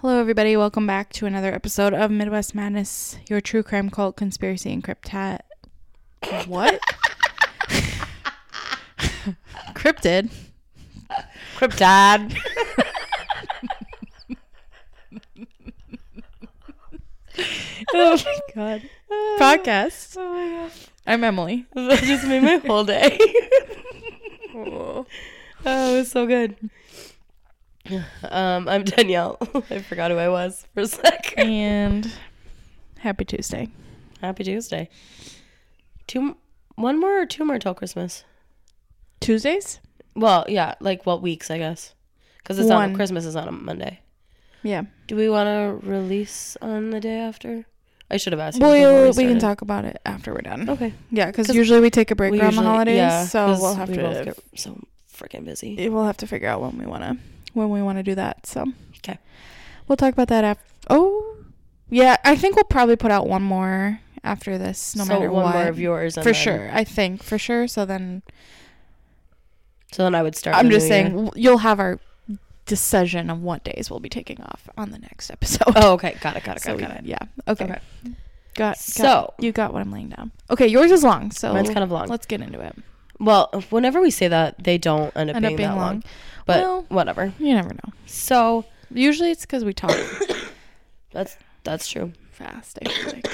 Hello, everybody. Welcome back to another episode of Midwest Madness, your true crime cult conspiracy and cryptat. What? Cryptid. Cryptad. Oh my god. Podcast. Oh my god. I'm Emily. That just made my whole day. oh, it was so good. Um, I'm Danielle. I forgot who I was for a sec. And happy Tuesday. Happy Tuesday. Two, one more or two more till Christmas. Tuesdays? Well, yeah, like what weeks, I guess, because it's on Christmas is on a Monday. Yeah. Do we want to release on the day after? I should have asked. you Well, we, started. can talk about it after we're done. Okay. Yeah, because usually we take a break We around the holidays, yeah, so we'll have we both to get so freaking busy. we'll have to figure out when we want to when we want to do that. So okay, we'll talk about that after. Oh, yeah, I think we'll probably put out one more after this, no so matter one what. more of yours, for sure, I think for sure. So then So then I would start. I'm just saying year. you'll have our decision of what days we'll be taking off on the next episode. Oh, okay. Got it. Got it. Got it. we- Got it. yeah, okay. Okay. Got, got So- you got what I'm laying down. Okay, yours is long, so Mine's kind of long. Let's get into it. Well, whenever we say that, they don't end up, End being, up being that long. long. But Well- whatever. You never know. So Usually it's because we talk that's that's true. fast. I feel like.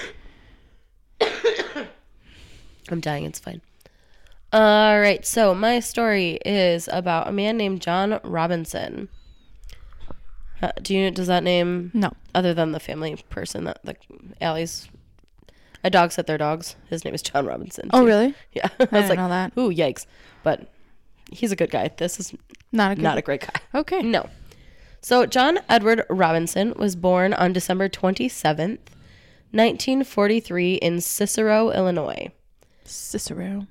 I'm dying. It's fine. All right. So my story is about a man named John Robinson. Uh, do you does that name No. other than the family person that like Allie's a dog set their dogs? His name is John Robinson. Oh, really? Yeah. I I was didn't like, know that. ooh, yikes! But he's a good guy. This is Not a good. not a great guy. okay. No. So John Edward Robinson was born on December 27th, 1943 in Cicero, Illinois. Cicero.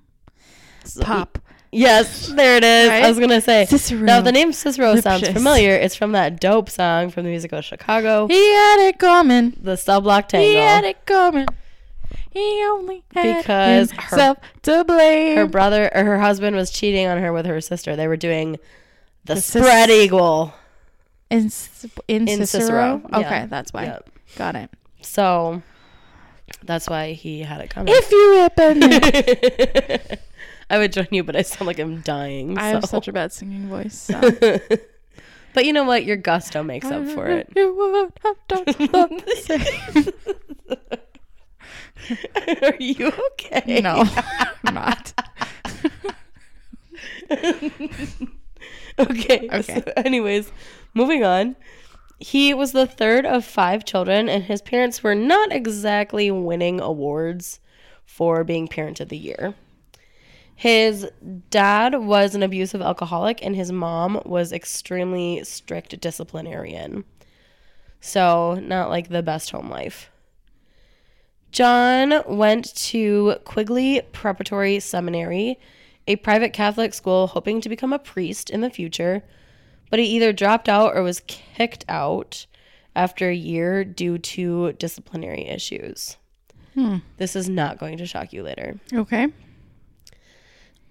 Pop. Yes, there it is. I was going to say. Cicero. Now, the name Cicero sounds familiar. It's from that dope song from the musical Chicago, He had it coming. the Cell Block He had it coming. He only had Because her- himself to blame. Her brother or her husband was cheating on her with her sister. They were doing the, The spread eagle. in, in, In Cicero. Cicero, yeah. Okay, that's why. Yep. Got it. So that's why he had it coming. If you and I would join you, but I sound like I'm dying. I have such a bad singing voice. So. But you know what? Your gusto makes up for it. You would have done the same. Are you okay? No, I'm not. Okay. Okay. So anyways, moving on. He was the third of five children, and his parents were not exactly winning awards for being parent of the year. His dad was an abusive alcoholic, and his mom was extremely strict disciplinarian. So, not like the best home life. John went to Quigley Preparatory Seminary, a private Catholic school, hoping to become a priest in the future, but he either dropped out or was kicked out after a year due to disciplinary issues. Hmm. This is not going to shock you later. Okay.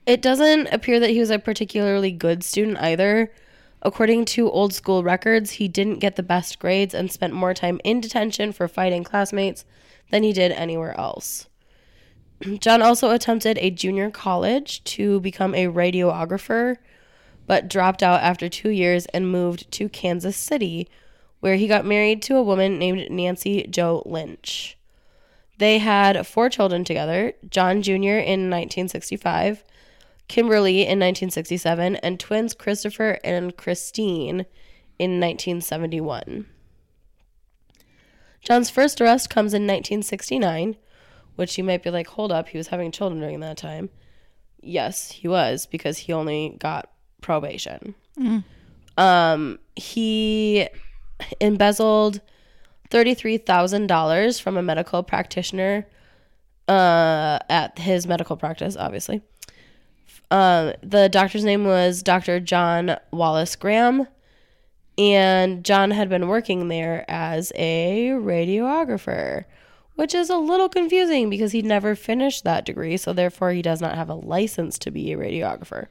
It doesn't appear that he was a particularly good student either. According to old school records, he didn't get the best grades and spent more time in detention for fighting classmates than he did anywhere else. John also attempted a junior college to become a radiographer, but dropped out after two years and moved to Kansas City, where he got married to a woman named Nancy Jo Lynch. They had four children together John Jr. in 1965, Kimberly in 1967, and twins Christopher and Christine in 1971. John's first arrest comes in 1969, which you might be like, hold up, he was having children during that time. Yes, he was, because he only got probation. Um, he embezzled $33,000 from a medical practitioner uh, at his medical practice, obviously. Uh, the doctor's name was Dr. John Wallace Graham, and John had been working there as a radiographer, which is a little confusing because he never finished that degree, so therefore he does not have a license to be a radiographer.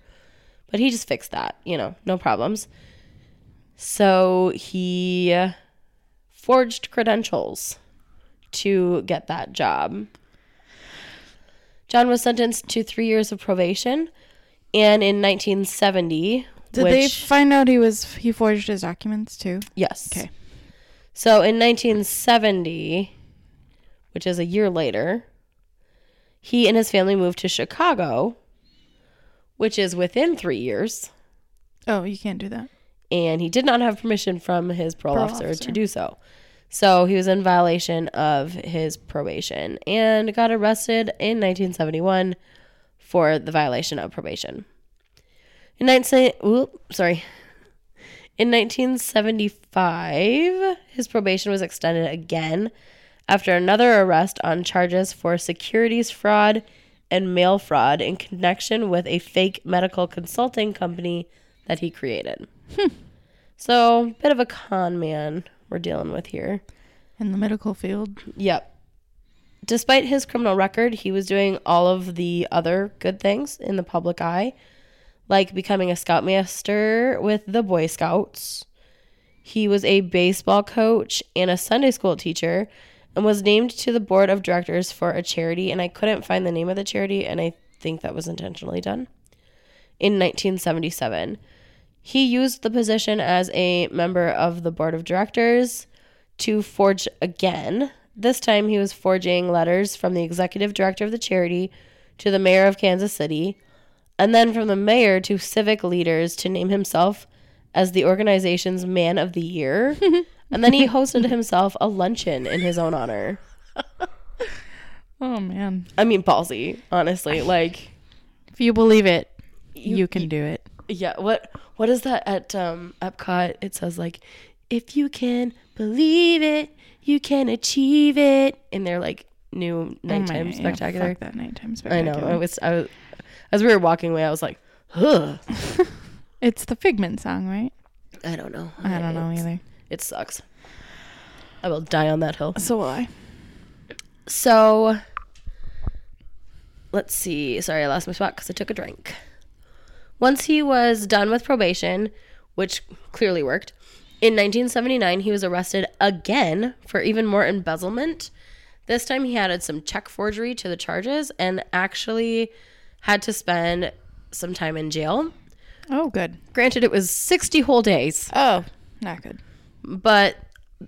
But he just fixed that, you know, no problems. So he forged credentials to get that job. John was sentenced to three years of probation, and in 1970, Did which, they find out he was he forged his documents too? yes, Okay. So in 1970, which is a year later, he and his family moved to Chicago, which is within three years, Oh, you can't do that. and he did not have permission from his parole, Parole officer, officer. to do so. So he was in violation of his probation and got arrested in 1971 for the violation of probation. In 19, oop, sorry. In 1975, his probation was extended again after another arrest on charges for securities fraud and mail fraud in connection with a fake medical consulting company that he created. Hmm. So, bit of a con man we're dealing with here. In the medical field. Yep. Despite his criminal record, he was doing all of the other good things in the public eye, like becoming a scoutmaster with the Boy Scouts. He was a baseball coach and a Sunday school teacher and was named to the board of directors for a charity and I couldn't find the name of the charity and I think that was intentionally done. In 1977, he used the position as a member of the board of directors to forge again. This time he was forging letters from the executive director of the charity to the mayor of Kansas City, and then from the mayor to civic leaders to name himself as the organization's man of the year. and then he hosted himself a luncheon in his own honor. Oh man. I mean, ballsy, honestly. Like, If you believe it, you, You- can do it. yeah, what what is that at um Epcot? It says like, if you can believe it, you can achieve it. And they're like new oh nighttime Oh my- yeah, spectacular. fuck that nighttime spectacular. I know. I was, I was, as we were walking away, I was like, Ugh. It's the Figment song, right? I don't know. I don't know either. It sucks. I will die on that hill. So will I. So, let's see. Sorry, I lost my spot because I took a drink. Once he was done with probation, which clearly worked, in 1979 he was arrested again for even more embezzlement. This time he added some check forgery to the charges and actually had to spend some time in jail. Oh, good. Granted, it was 60 whole days, Oh, not good. but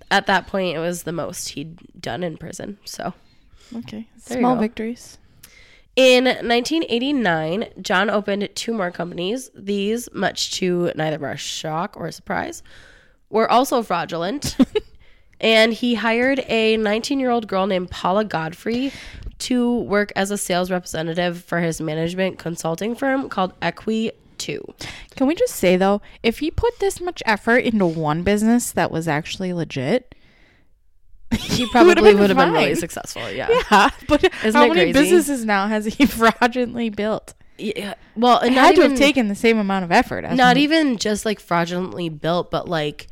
at that point it was the most he'd done in prison. So. Okay. Small victories. In 1989, John opened two more companies. These, much to neither of our shock or surprise, were also fraudulent. and he hired a 19 year old girl named Paula Godfrey to work as a sales representative for his management consulting firm called Equi 2. Can we just say though, if he put this much effort into one business that was actually legit, He probably would have been really successful. Yeah. yeah, but Isn't how it many crazy? businesses now has he fraudulently built? Yeah. Uh, well, It and had not to have taken the same amount of effort. Not even just like fraudulently built, but like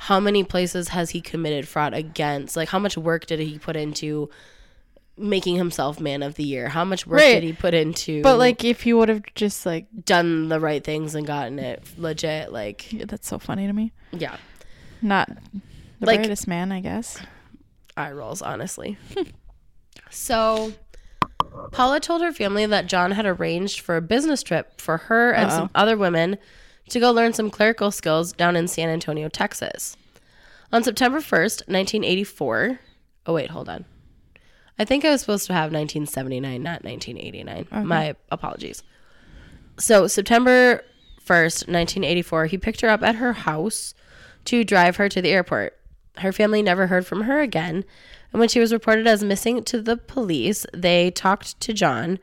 how many places has he committed fraud against? Like how much work did he put into making himself man of the year? How much work Right. did he put into But like, if he would have just like, done the right things and gotten it legit? Like yeah, that's so funny to me. yeah, Not the Like- brightest man, I guess. eye rolls honestly. so Paula told her family that John had arranged for a business trip for her and some other women to go learn some clerical skills down in San Antonio, Texas. On September 1st, 1984. Oh, wait, hold on. I think I was supposed to have 1979, not 1989. My apologies. So, September 1st, 1984, he picked her up at her house to drive her to the airport. Her family never heard from her again. And when she was reported as missing to the police, they talked to John,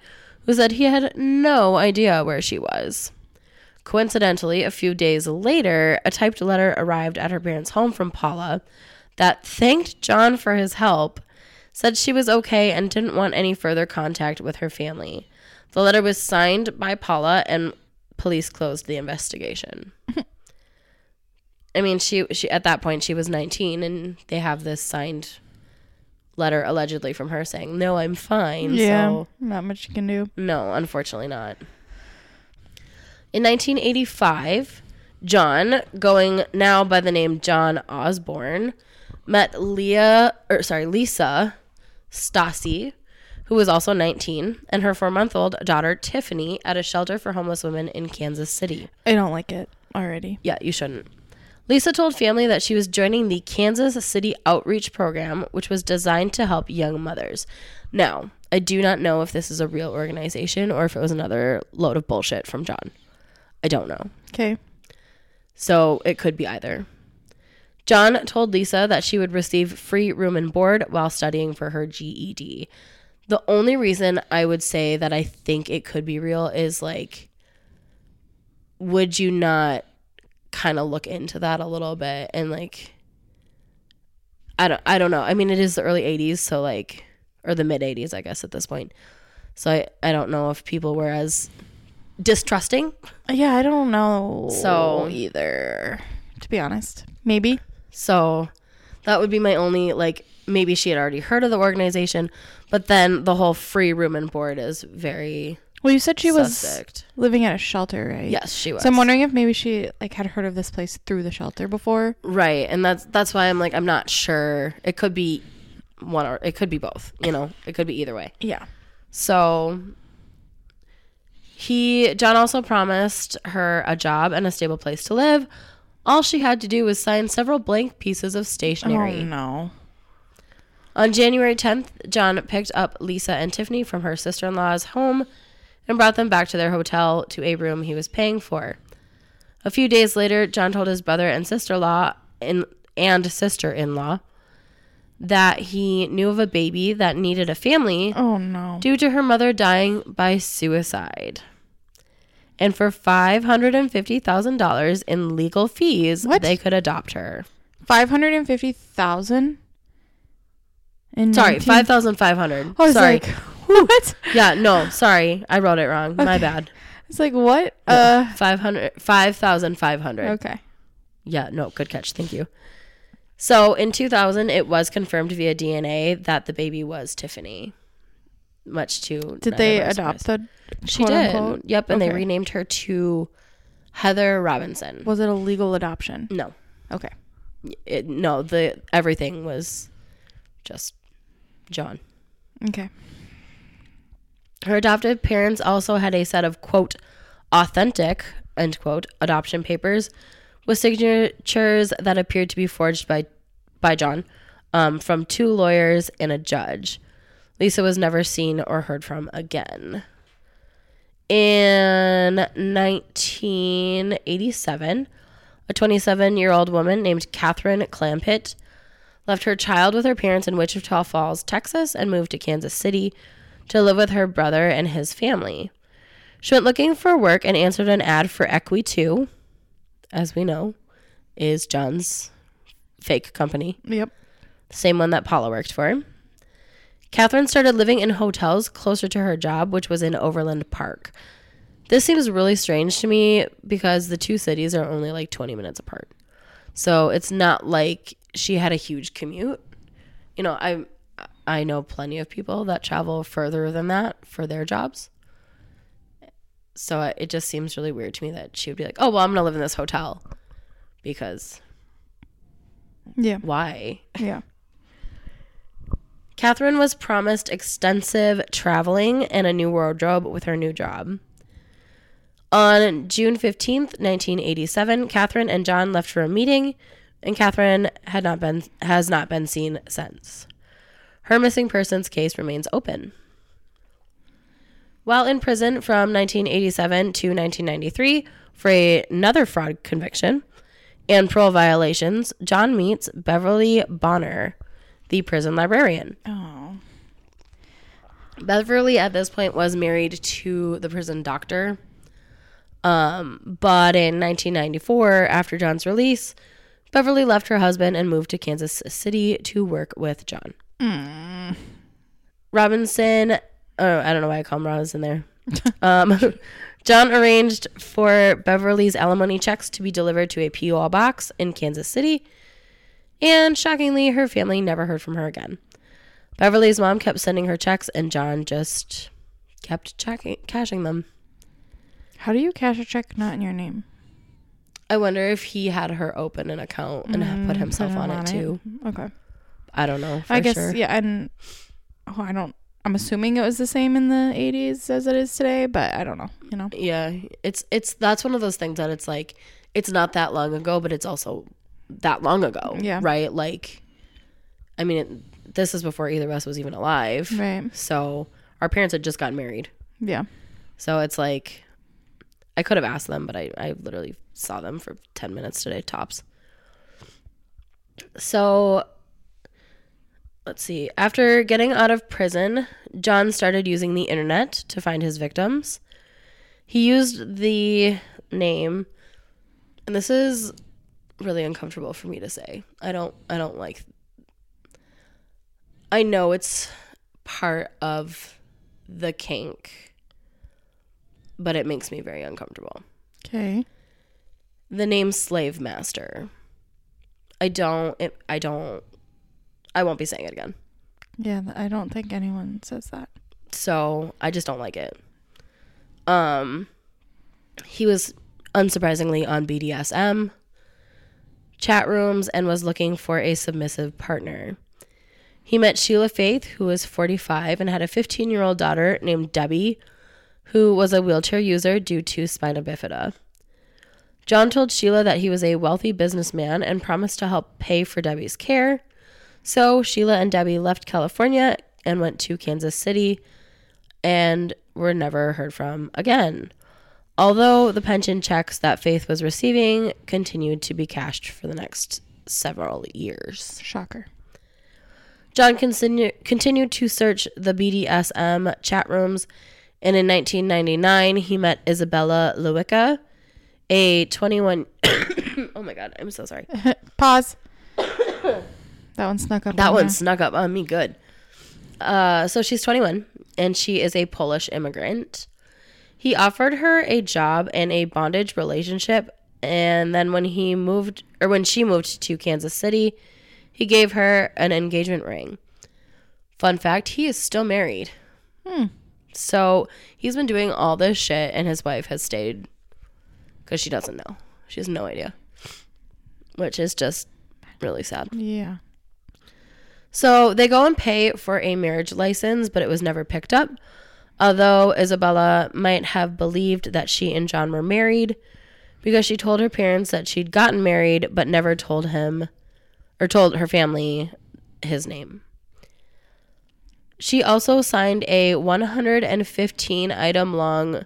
who said he had no idea where she was. Coincidentally, a few days later, a typed letter arrived at her parents' home from Paula that thanked John for his help, said she was okay, and didn't want any further contact with her family. The letter was signed by Paula, and police closed the investigation. I mean, she she at that point she was 19, and they have this signed letter allegedly from her saying, "No, I'm fine." Yeah, So not much you can do. no, unfortunately not. In 1985, John, going now by the name John Osborne, met Leah, or sorry, Lisa Stasi, who was also 19, and her four month old daughter Tiffany at a shelter for homeless women in Kansas City. I don't like it already. Yeah, you shouldn't. Lisa told family that she was joining the Kansas City Outreach Program, which was designed to help young mothers. Now, I do not know if this is a real organization or if it was another load of bullshit from John. I don't know. Okay. So it could be either. John told Lisa that she would receive free room and board while studying for her GED. The only reason I would say that I think it could be real is like, would you not kind of look into that a little bit and like, I don't, I don't know. I mean, it is the early '80s, so like, or the mid '80s, I guess at this point. So I, I don't know if people were as distrusting. Yeah, I don't know. So- either, to be honest, maybe. So that would be my only like maybe she had already heard of the organization, but then the whole free room and board is very Well, you said she was living at a shelter, right? Yes, she was. So I'm wondering if maybe she like had heard of this place through the shelter before. right, and that's that's why I'm like I'm not sure. It could be one or it could be both. You know, it could be either way. Yeah. So he John also promised her a job and a stable place to live. All she had to do was sign several blank pieces of stationery. Oh no. On January 10th, John picked up Lisa and Tiffany from her sister in law's home and brought them back to their hotel to a room he was paying for. A few days later, John told his brother and sister in law and sister in law that he knew of a baby that needed a family Oh no. due to her mother dying by suicide. And for $550,000 in legal fees, What? they could adopt her. Five hundred and fifty thousand. Sorry, 19 5,500. I was Sorry. like, what? Yeah, no, sorry. I wrote it wrong. My bad. It's like what? Uh. 500 5,500. Okay. Yeah, no, good catch. Thank you. So, in 2000, it was confirmed via DNA that the baby was Tiffany. Much to Did they adopt surprise. the? She did. unquote? Yep, and they renamed her to Heather Robinson. Was it a legal adoption? No. Okay. It, no, the everything was just John. Okay. Her adoptive parents also had a set of quote authentic end quote adoption papers with signatures that appeared to be forged by by John um, from two lawyers and a judge. Lisa was never seen or heard from again. In 1987, a 27 year old woman named Catherine Clampitt left her child with her parents in Wichita Falls, Texas, and moved to Kansas City to live with her brother and his family. She went looking for work and answered an ad for Equi2, as we know, is John's fake company, Yep. the same one that Paula worked for. Catherine started living in hotels closer to her job, which was in Overland Park. This seems really strange to me because the two cities are only like 20 minutes apart. So it's not like she had a huge commute. You know, I I know plenty of people that travel further than that for their jobs. So it just seems really weird to me that she would be like, "Oh, well, I'm going to live in this hotel." Because Yeah. why? Yeah. Catherine was promised extensive traveling and a new wardrobe with her new job. On June 15th, 1987, Catherine and John left for a meeting, and Catherine had not been has not been seen since. Her missing persons case remains open. While in prison from 1987 to 1993 for another fraud conviction and parole violations, John meets Beverly Bonner, the prison librarian. Oh. Beverly at this point was married to the prison doctor. Um, but in 1994, after John's release, Beverly left her husband and moved to Kansas City to work with John. Robinson, oh, I don't know why I call him Robinson there. um, John arranged for Beverly's alimony checks to be delivered to a PO box in Kansas City, and shockingly, her family never heard from her again. Beverly's mom kept sending her checks, and John just kept checking, cashing them. How do you cash a check not in your name? I wonder if he had her open an account and had put Mm, himself him on it too. Okay. I don't know. For I guess sure. yeah, and oh, I don't. I'm assuming it was the same in the 80s as it is today, but I don't know. You know. Yeah, it's it's that's one of those things that it's like it's not that long ago, but it's also that long ago. Yeah. Right. Like, I mean, it, this is before either of us was even alive. Right. So our parents had just gotten married. Yeah. So it's like I could have asked them, but I, I literally saw them for 10 minutes today, tops. So let's see. After getting out of prison, John started using the internet to find his victims. He used the name, and this is really uncomfortable for me to say. I don't I don't like I know it's part of the kink but it makes me very uncomfortable. Okay. The name slave master. I don't it, I don't I won't be saying it again. Yeah, I don't think anyone says that. So, I just don't like it. Um he was unsurprisingly on BDSM chat rooms and was looking for a submissive partner. He met Sheila Faith, who was 45 and had a 15 year old daughter named Debbie, who was a wheelchair user due to spina bifida. John told Sheila that he was a wealthy businessman and promised to help pay for Debbie's care. So Sheila and Debbie left California and went to Kansas City and were never heard from again. Although the pension checks that Faith was receiving continued to be cashed for the next several years. Shocker. John continue, continued to search the BDSM chat rooms, and in 1999, he met Isabella Lewicka, a 21. oh my god, I'm so sorry. Pause. that one snuck up. That on one ya. snuck up on me good. Uh, so she's 21, and she is a Polish immigrant. He offered her a job in a bondage relationship, and then when he moved, or when she moved to Kansas City, he gave her an engagement ring. Fun fact: he is still married. Hmm. So he's been doing all this shit, and his wife has stayed because she doesn't know. She has no idea, which is just really sad. Yeah. So they go and pay for a marriage license, but it was never picked up. Although Isabella might have believed that she and John were married because she told her parents that she'd gotten married but never told him or told her family his name. She also signed a 115 item long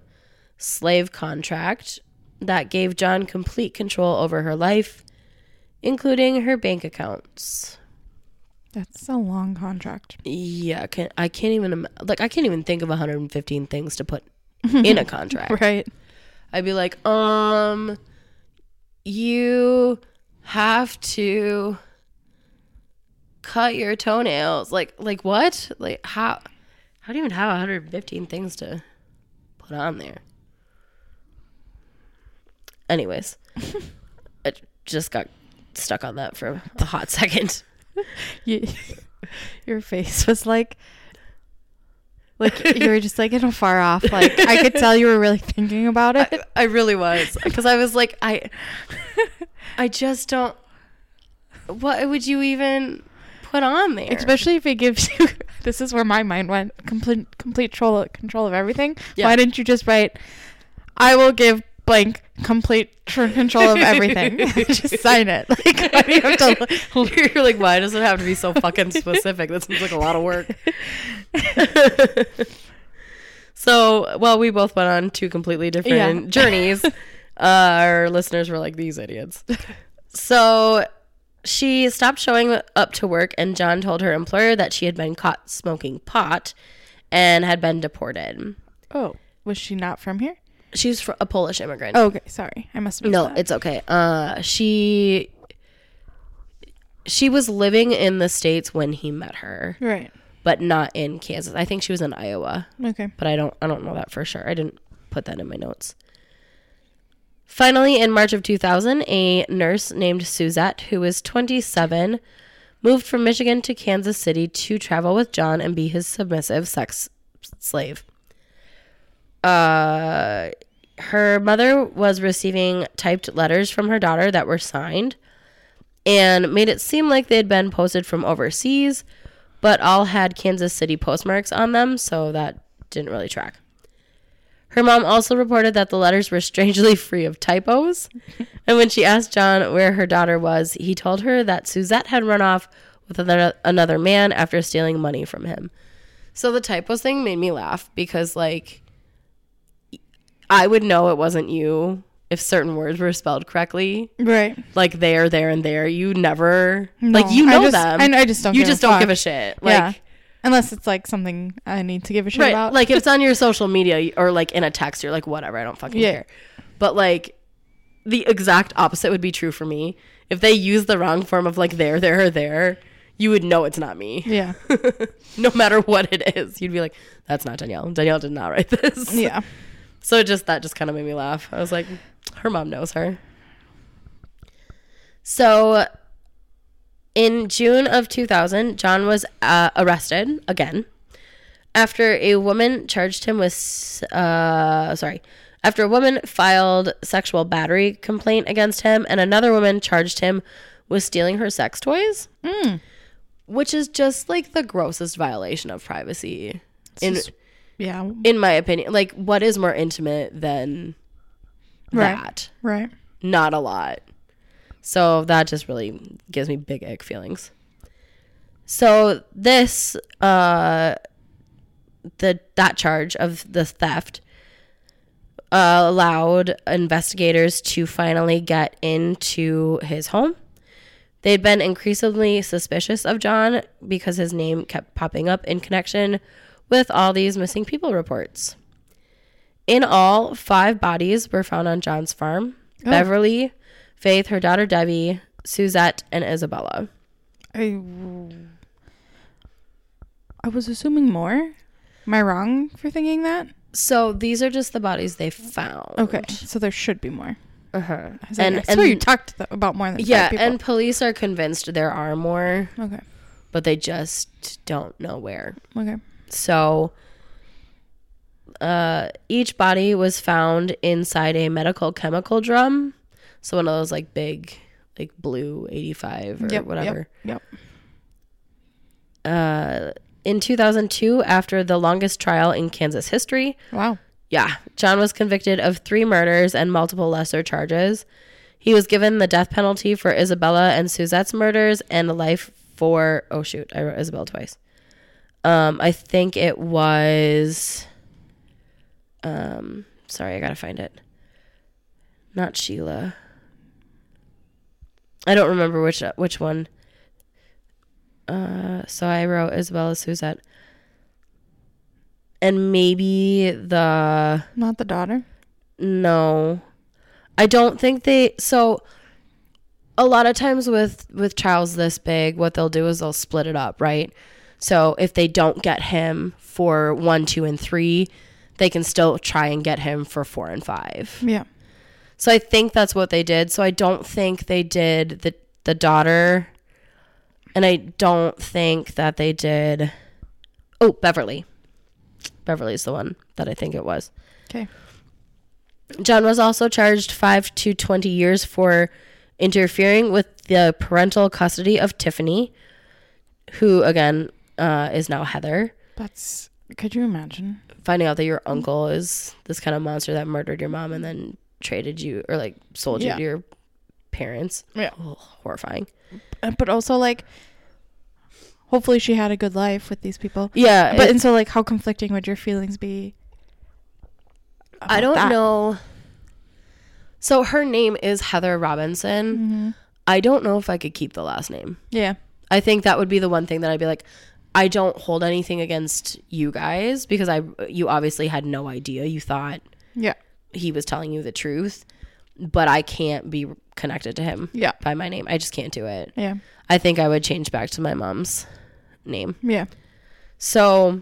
slave contract that gave John complete control over her life, including her bank accounts. That's a long contract. Yeah, I can't, I can't even like I can't even think of 115 things to put in a contract. Right. I'd be like, um, you have to cut your toenails. Like, like what? Like how? How do you even have 115 things to put on there? Anyways, I just got stuck on that for a hot second. You, your face was like, like you were just like in a far off. Like I could tell you were really thinking about it. I, I really was because I was like, I, I just don't. What would you even put on there? Especially if it gives you. This is where my mind went. Complete complete control control of everything. Yeah. Why didn't you just write? I will give blank complete tr- control of everything. just sign it. Like why do you have to? You're like, why does it have to be so fucking specific? That seems like a lot of work. so, well, we both went on two completely different Yeah. journeys. Uh, our listeners were like, these idiots. So, she stopped showing up to work, and John told her employer that she had been caught smoking pot and had been deported. Oh, was she not from here? She's a Polish immigrant. Oh, okay, sorry, I must have. No, that. it's okay. Uh, she she was living in the states when he met her, right. but not in Kansas. I think she was in Iowa, Okay. but I don't I don't know that for sure. I didn't put that in my notes. Finally, in March of 2000, a nurse named Suzette, who was 27, moved from Michigan to Kansas City to travel with John and be his submissive sex slave. Uh, her mother was receiving typed letters from her daughter that were signed and made it seem like they'd been posted from overseas, but all had Kansas City postmarks on them, so that didn't really track. Her mom also reported that the letters were strangely free of typos. and when she asked John where her daughter was, he told her that Suzette had run off with another, another man after stealing money from him. So the typos thing made me laugh because, like, I would know it wasn't you if certain words were spelled correctly. Right. Like there, there, and there. You never, No, like, you I know just- them. I- I just don't You give a just don't fuck. give a shit. Like, yeah. Unless it's like something I need to give a shit right about. like if it's on your social media or like in a text you're like whatever i don't fucking Yeah. care but like the exact opposite would be true for me if they use the wrong form of like there there or there you would know it's not me yeah. no matter what it is you'd be like that's not danielle danielle did not write this Yeah. so it just that just kind of made me laugh. I was like her mom knows her. So in June of 2000, John was uh, arrested again after a woman charged him with, uh, sorry, after a woman filed sexual battery complaint against him, and another woman charged him with stealing her sex toys, which is just like the grossest violation of privacy, in just- Yeah. in my opinion. Like, what is more intimate than Right. that? Right. not a lot. So that just really gives me big ick feelings. So this uh the that charge of the theft uh, allowed investigators to finally get into his home. They'd been increasingly suspicious of John because his name kept popping up in connection with all these missing people reports. In all, five bodies were found on John's farm Oh. Beverly, Faith, her daughter Debbie, Suzette, and Isabella. I I was assuming more. Am I wrong for thinking that? So these are just the bodies they found. Okay, so there should be more. Uh-huh. I like, And, I and you talked about more than yeah, five people. Yeah, and police are convinced there are more, okay, but they just don't know where. okay, So uh, each body was found inside a medical chemical drum. So one of those like big, like blue 85 or yep, whatever. Yep. Uh, in 2002, after the longest trial in Kansas history. Wow. yeah, John was convicted of three murders and multiple lesser charges. He was given the death penalty for Isabella and Suzette's murders and life for oh shoot, I wrote Isabella twice. Um, I think it was um sorry, I gotta find it. Not Sheila. I don't remember which which one. Uh, so I wrote Isabella Suzette. And maybe the Not the daughter. no. I don't think they so a lot of times with with trials this big, what they'll do is they'll split it up, right? So if they don't get him for 1, 2 and 3, they can still try and get him for 4 and 5. Yeah. So I think that's what they did. So I don't think they did the the daughter and I don't think that they did Oh, Beverly. Beverly's the one that I think it was. Okay. John was also charged 5 to 20 years for interfering with the parental custody of Tiffany, who again uh, is now Heather. That's. Could you imagine? Finding out that your uncle is this kind of monster that murdered your mom and then traded you or like sold Yeah. you to your parents. Yeah. Oh, horrifying. Uh, But also, like, hopefully she had a good life with these people. Yeah, But and so, like, how conflicting would your feelings be? I don't that? know. So her name is Heather Robinson. Mm-hmm. I don't know if I could keep the last name. Yeah. I think that would be the one thing that I'd be like, I don't hold anything against you guys because I you obviously had no idea. You thought Yeah. he was telling you the truth, but I can't be connected to him Yeah. by my name. I just can't do it. Yeah. I think I would change back to my mom's name. Yeah. So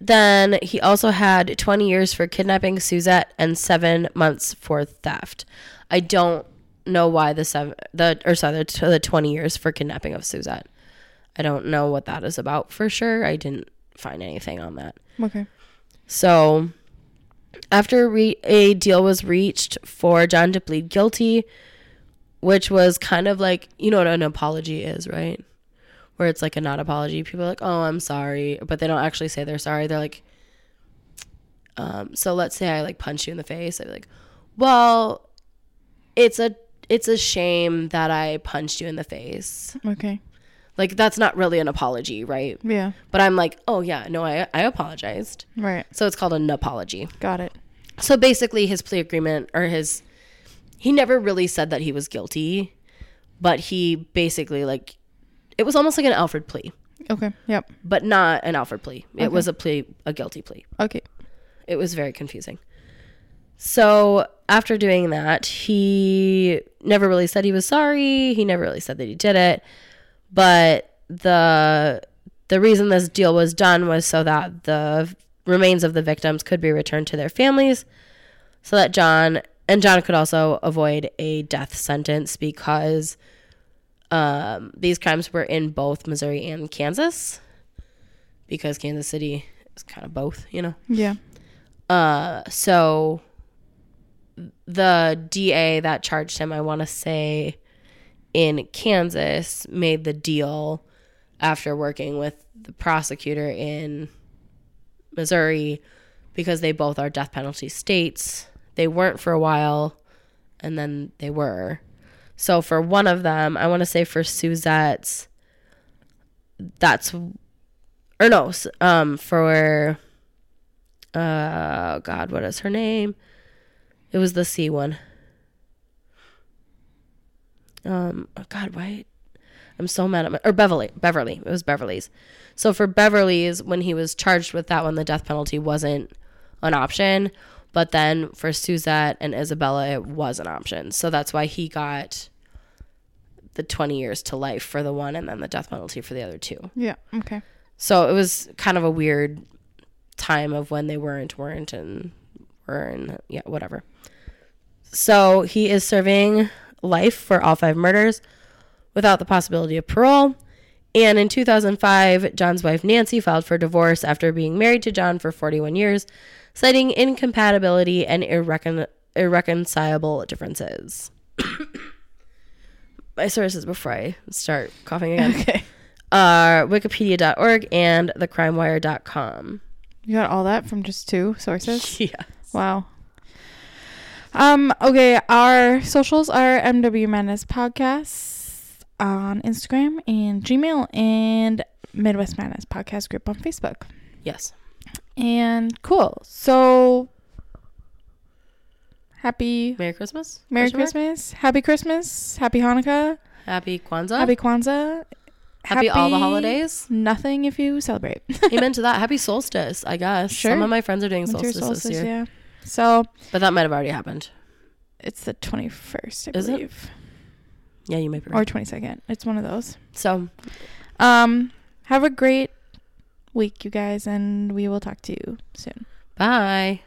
then he also had 20 years for kidnapping Suzette and 7 months for theft. I don't know why the seven the or sorry the, the 20 years for kidnapping of Suzette. I don't know what that is about for sure. I didn't find anything on that. Okay. So After re- a deal was reached for John to plead guilty, which was kind of like, you know what an apology is, right? Where it's like a not apology. People are like, oh, I'm sorry. But they don't actually say they're sorry. They're like, um, so let's say I like punch you in the face. I'd be like, well, it's a it's a shame that I punched you in the face. Okay. Like that's not really an apology, right? Yeah. But I'm like, oh yeah, no, I I apologized. Right. So it's called an apology. Got it. So basically, his plea agreement or his he never really said that he was guilty, but he basically like it was almost like an Alford plea, Okay. Yep. but not an Alford plea. It Okay. was a plea, a guilty plea. Okay. It was very confusing. So after doing that, he never really said he was sorry. He never really said that he did it. But the the reason this deal was done was so that the remains of the victims could be returned to their families, so that John and John could also avoid a death sentence because um, these crimes were in both Missouri and Kansas, because Kansas City is kind of both, you know. Yeah. Uh, so the DA that charged him, I want to say, in Kansas, made the deal after working with the prosecutor in Missouri because they both are death penalty states. They weren't for a while, and then they were. So for one of them, I want to say for Suzette's, that's, or no, um, for uh god what is her name it was the c one um oh god why i'm so mad at my or beverly beverly it was beverly's so for beverly's when he was charged with that one the death penalty wasn't an option but then for suzette and isabella it was an option so that's why he got the 20 years to life for the one and then the death penalty for the other two Yeah. Okay. so it was kind of a weird time of when they weren't, weren't, and were, and yeah, whatever. So he is serving life for all five murders without the possibility of parole. And in 2005, John's wife Nancy filed for divorce after being married to John for 41 years, citing incompatibility and irrecon- irreconcilable differences. My sources before I start coughing again Okay. Uh, are wikipedia.org and thecrimewire.com. You got all that from just two sources? Yeah. Wow. Um, okay, our socials are MW Madness Podcast on Instagram and Gmail and Midwest Madness Podcast group on Facebook. Yes. And cool. So happy Merry Christmas. Merry? Christmas. Happy Christmas. Happy Hanukkah. Happy Kwanzaa. Happy Kwanzaa. Happy all the holidays. Nothing if you celebrate. Amen to that. Happy solstice, I guess. Sure. Some of my friends are doing Winter solstice, this year. yeah. So But that might have already happened. it's the 21st, I Is it? believe. Yeah, you might be right. Or 22nd. It's one of those. so Um, have a great week, you guys, and we will talk to you soon. bye.